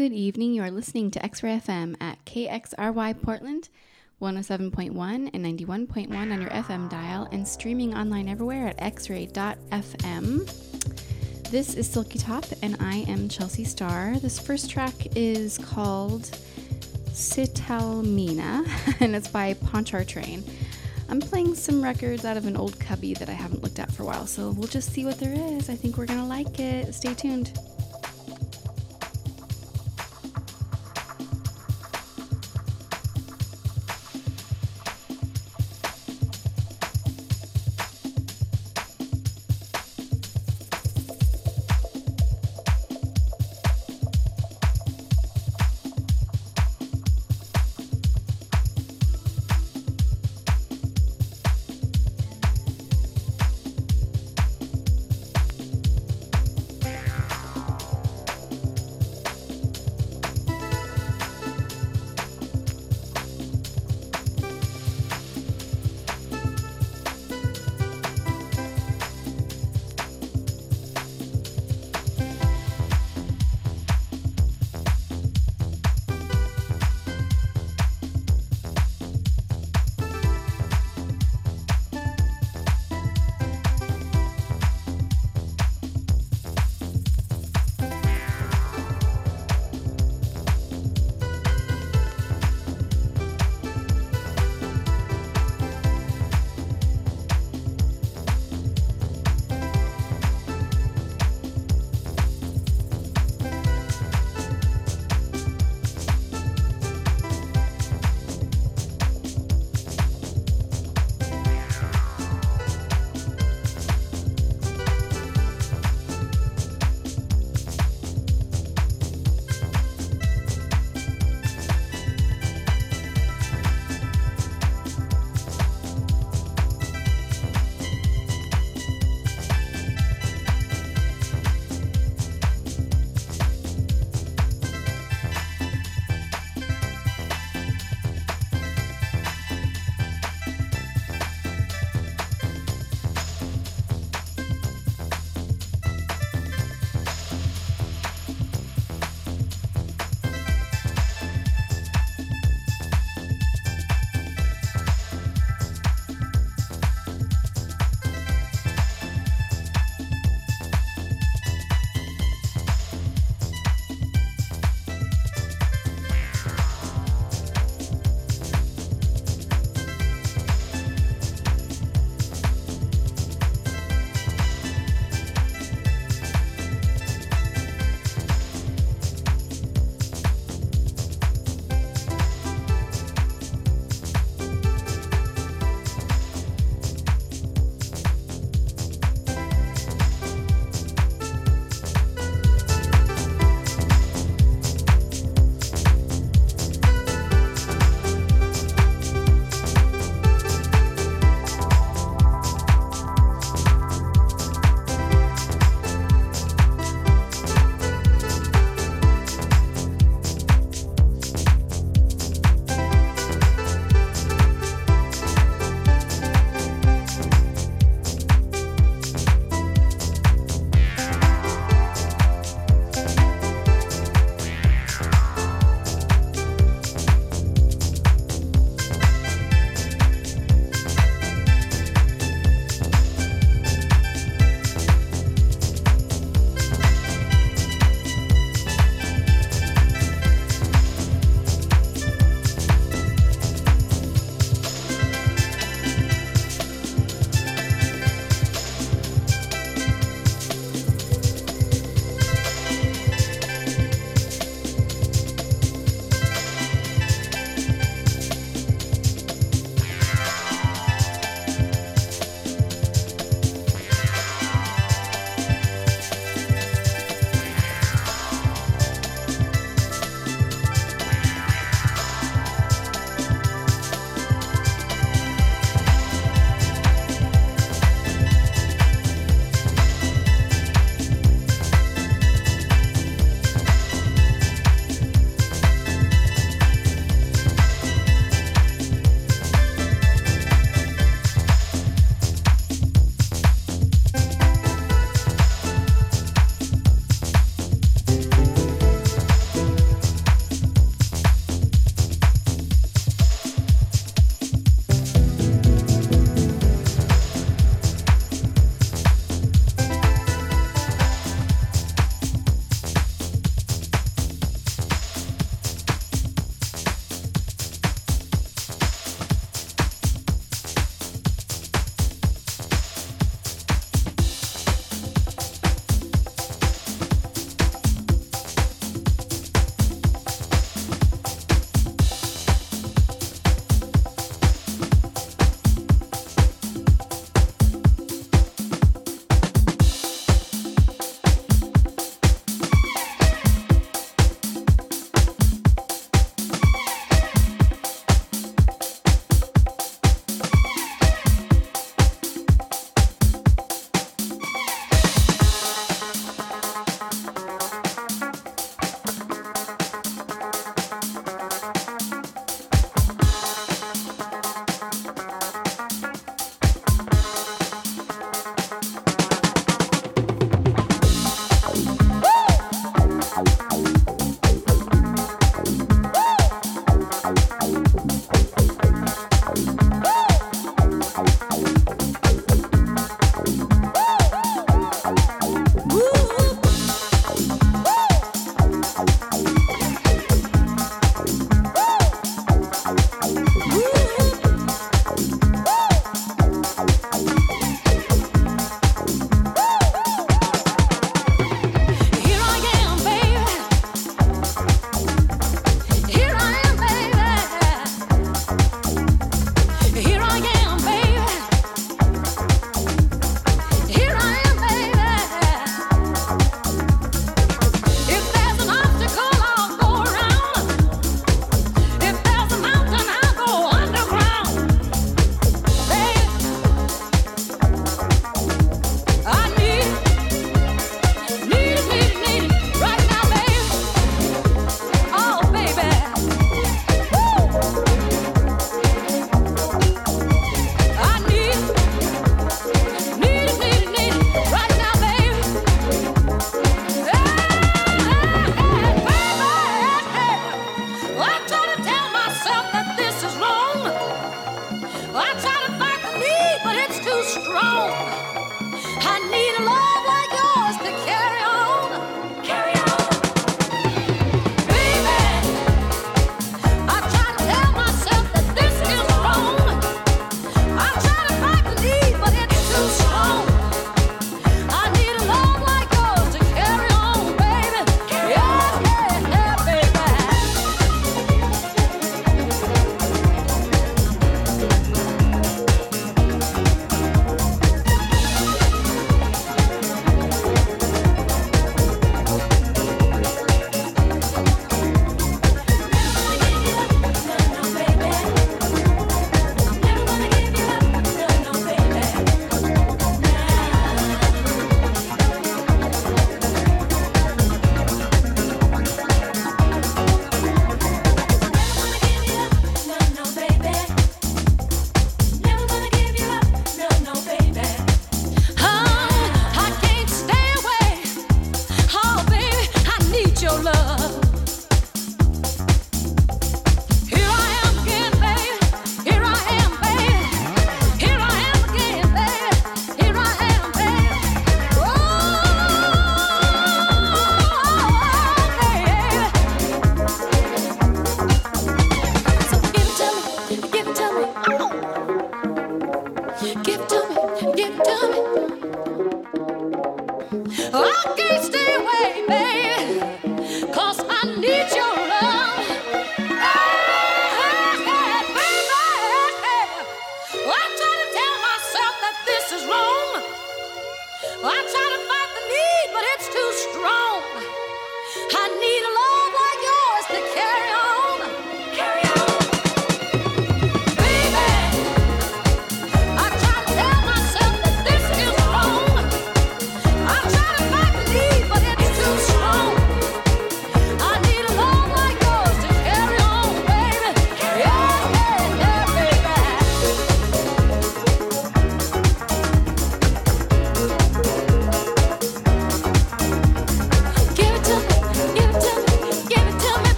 Good evening. You are listening to X Ray FM at KXRY Portland, 107.1 and 91.1 on your FM dial, and streaming online everywhere at xray.fm. This is Silky Top, and I am Chelsea Starr. This first track is called Sitalmina, and it's by Pontchartrain. I'm playing some records out of an old cubby that I haven't looked at for a while, so we'll just see what there is. I think we're gonna like it. Stay tuned.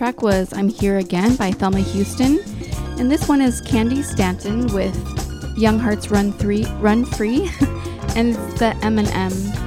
Track was I'm Here Again by Thelma Houston. And this one is Candi Stanton with Young Hearts Run, Three, Run Free. and the M+M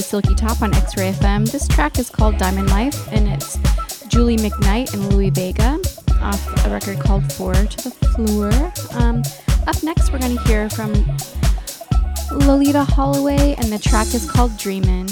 Silky Top on X Ray FM. This track is called Diamond Life, and it's Julie McKnight and Louie Vega off a record called Four to the Floor. Um, up next, we're going to hear from Loleatta Holloway, and the track is called Dreamin'.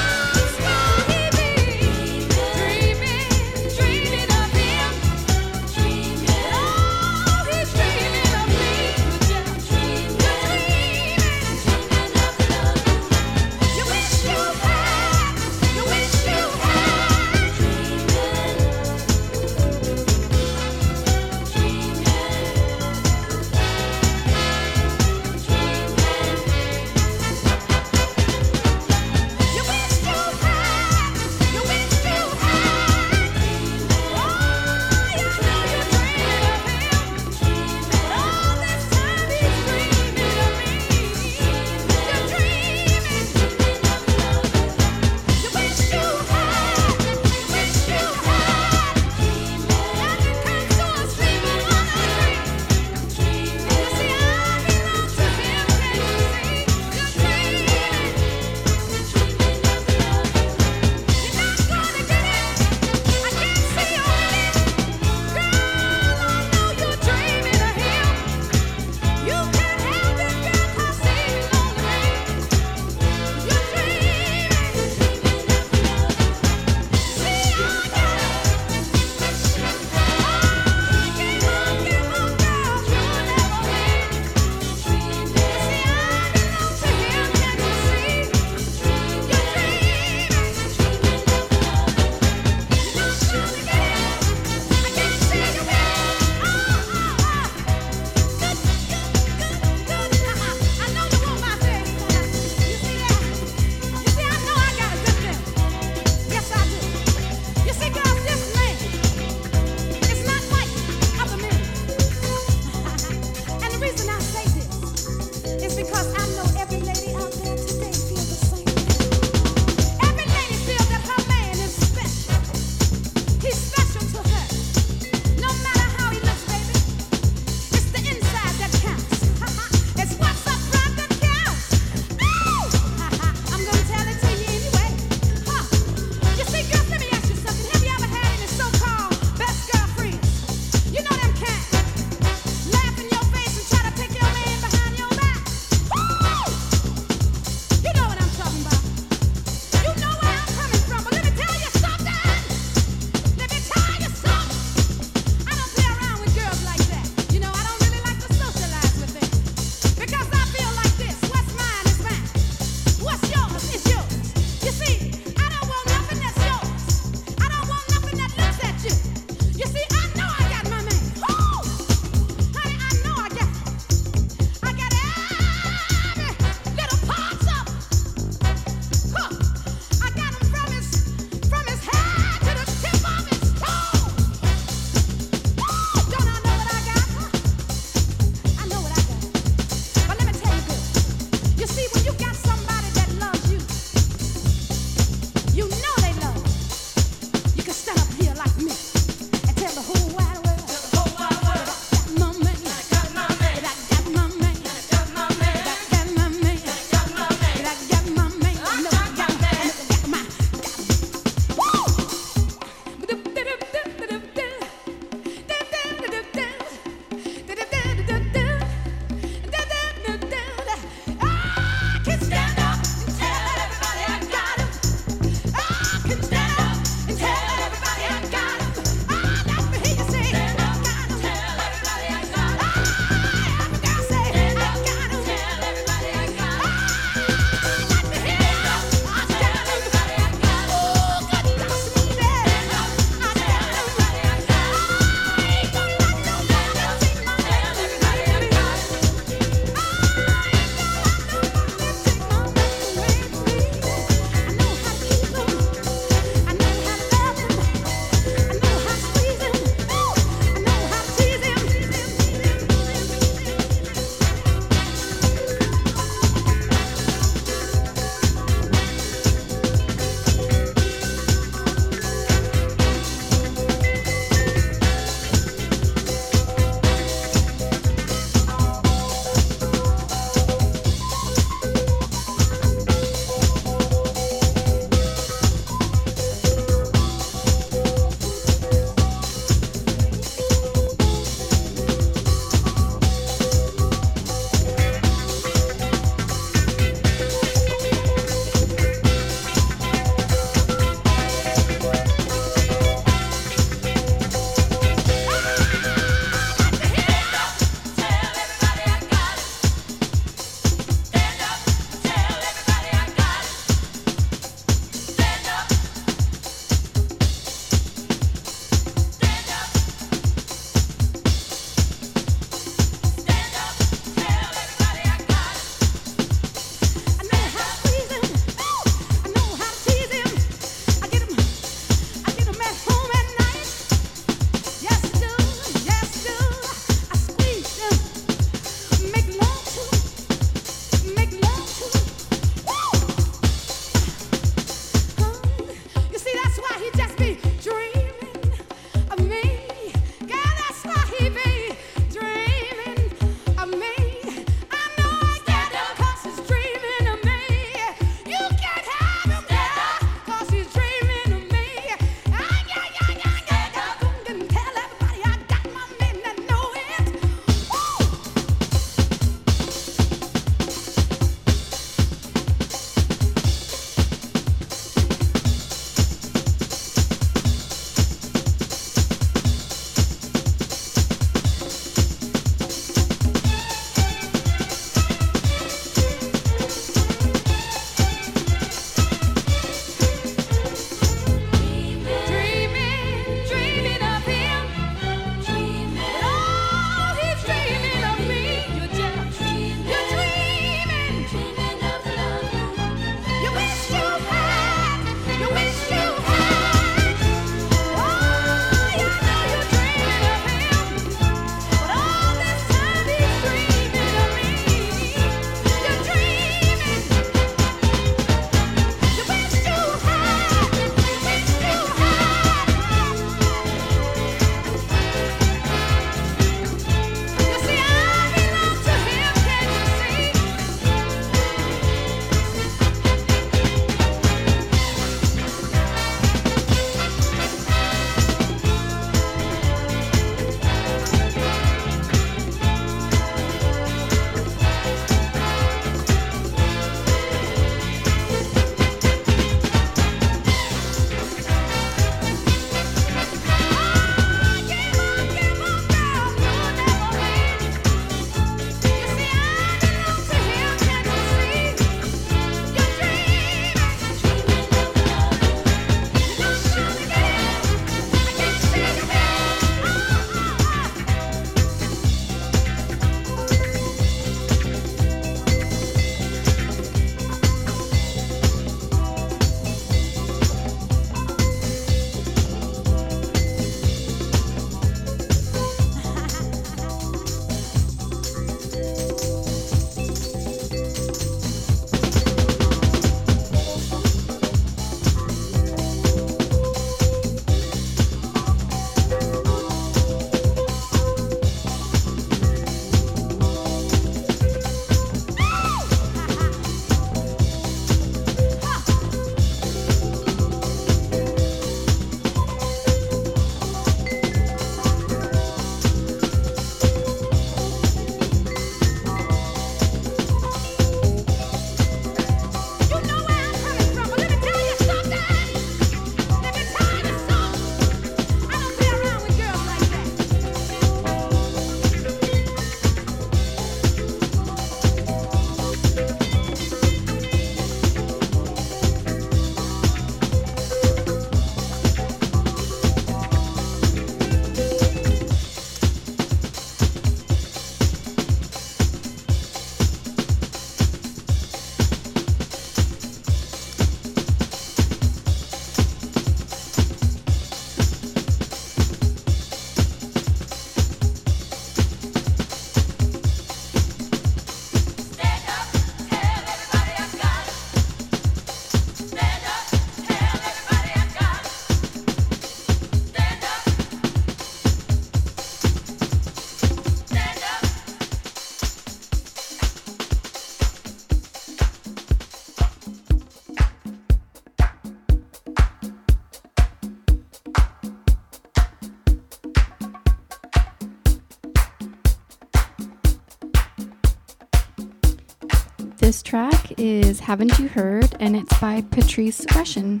Haven't You Heard, and it's by Patrice Rushen.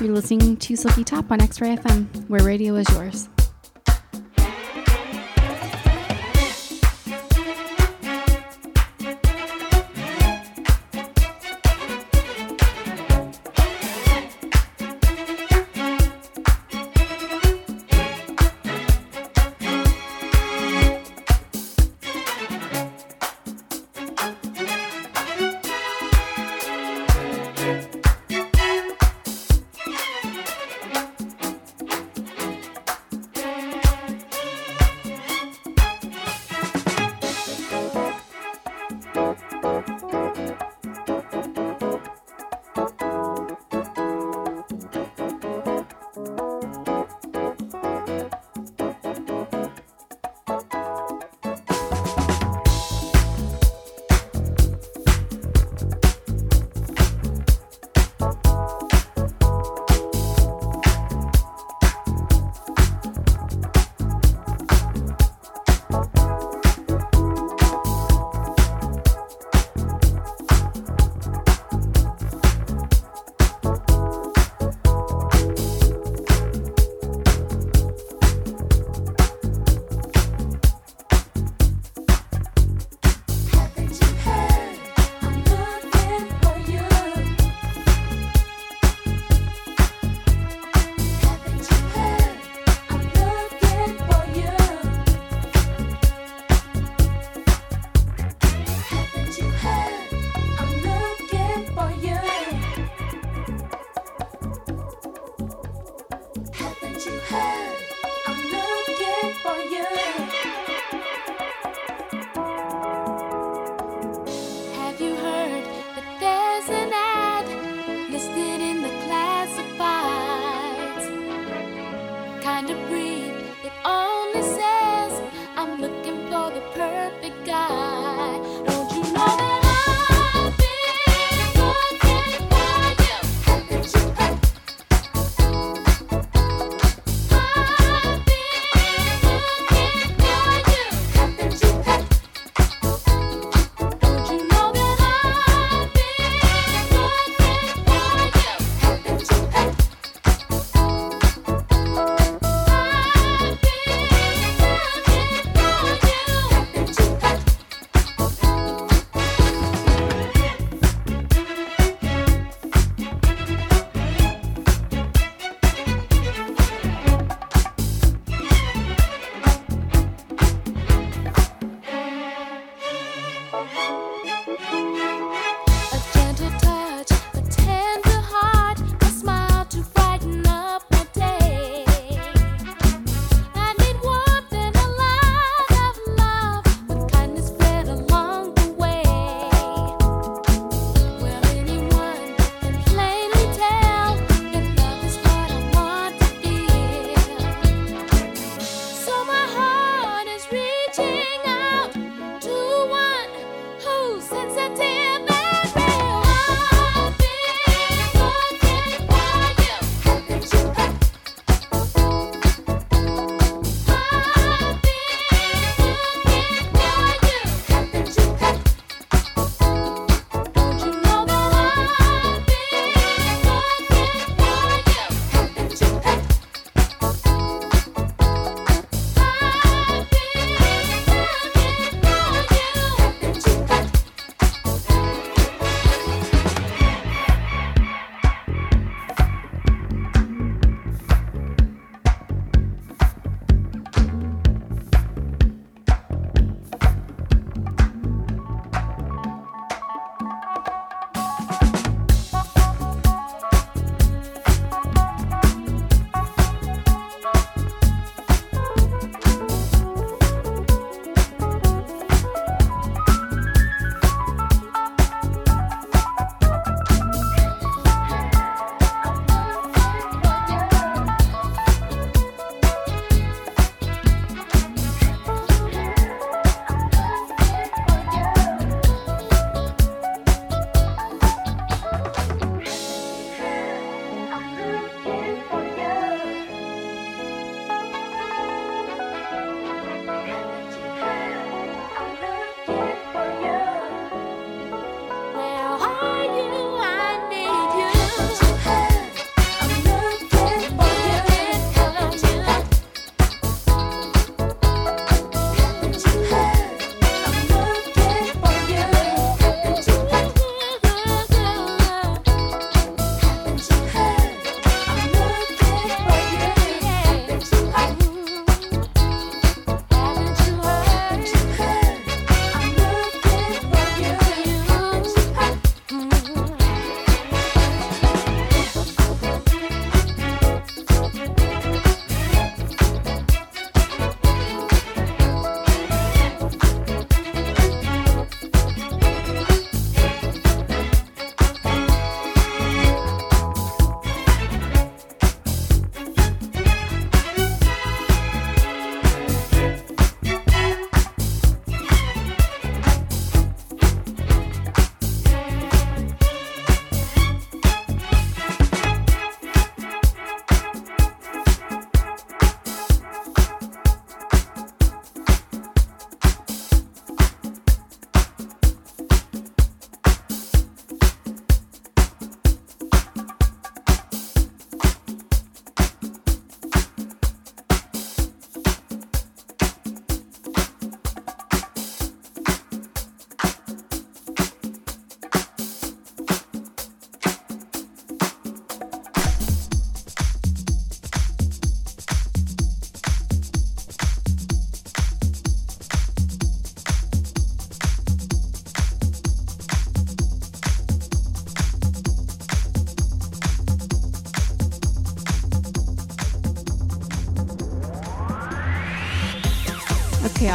You're listening to Silky Top on X Ray FM, where radio is yours.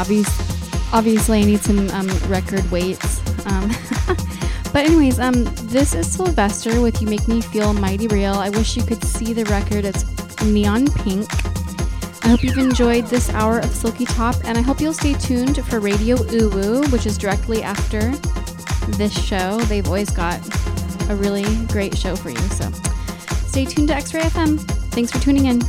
Obviously I need some um, record weights. Um, but anyways, um, this is Sylvester with "You Make Me Feel Mighty Real." I wish you could see the record. It's neon pink. I hope you've enjoyed this hour of Silky Top, and I hope you'll stay tuned for Radio Uwu, which is directly after this show. They've always got a really great show for you. So stay tuned to X Ray FM. Thanks for tuning in.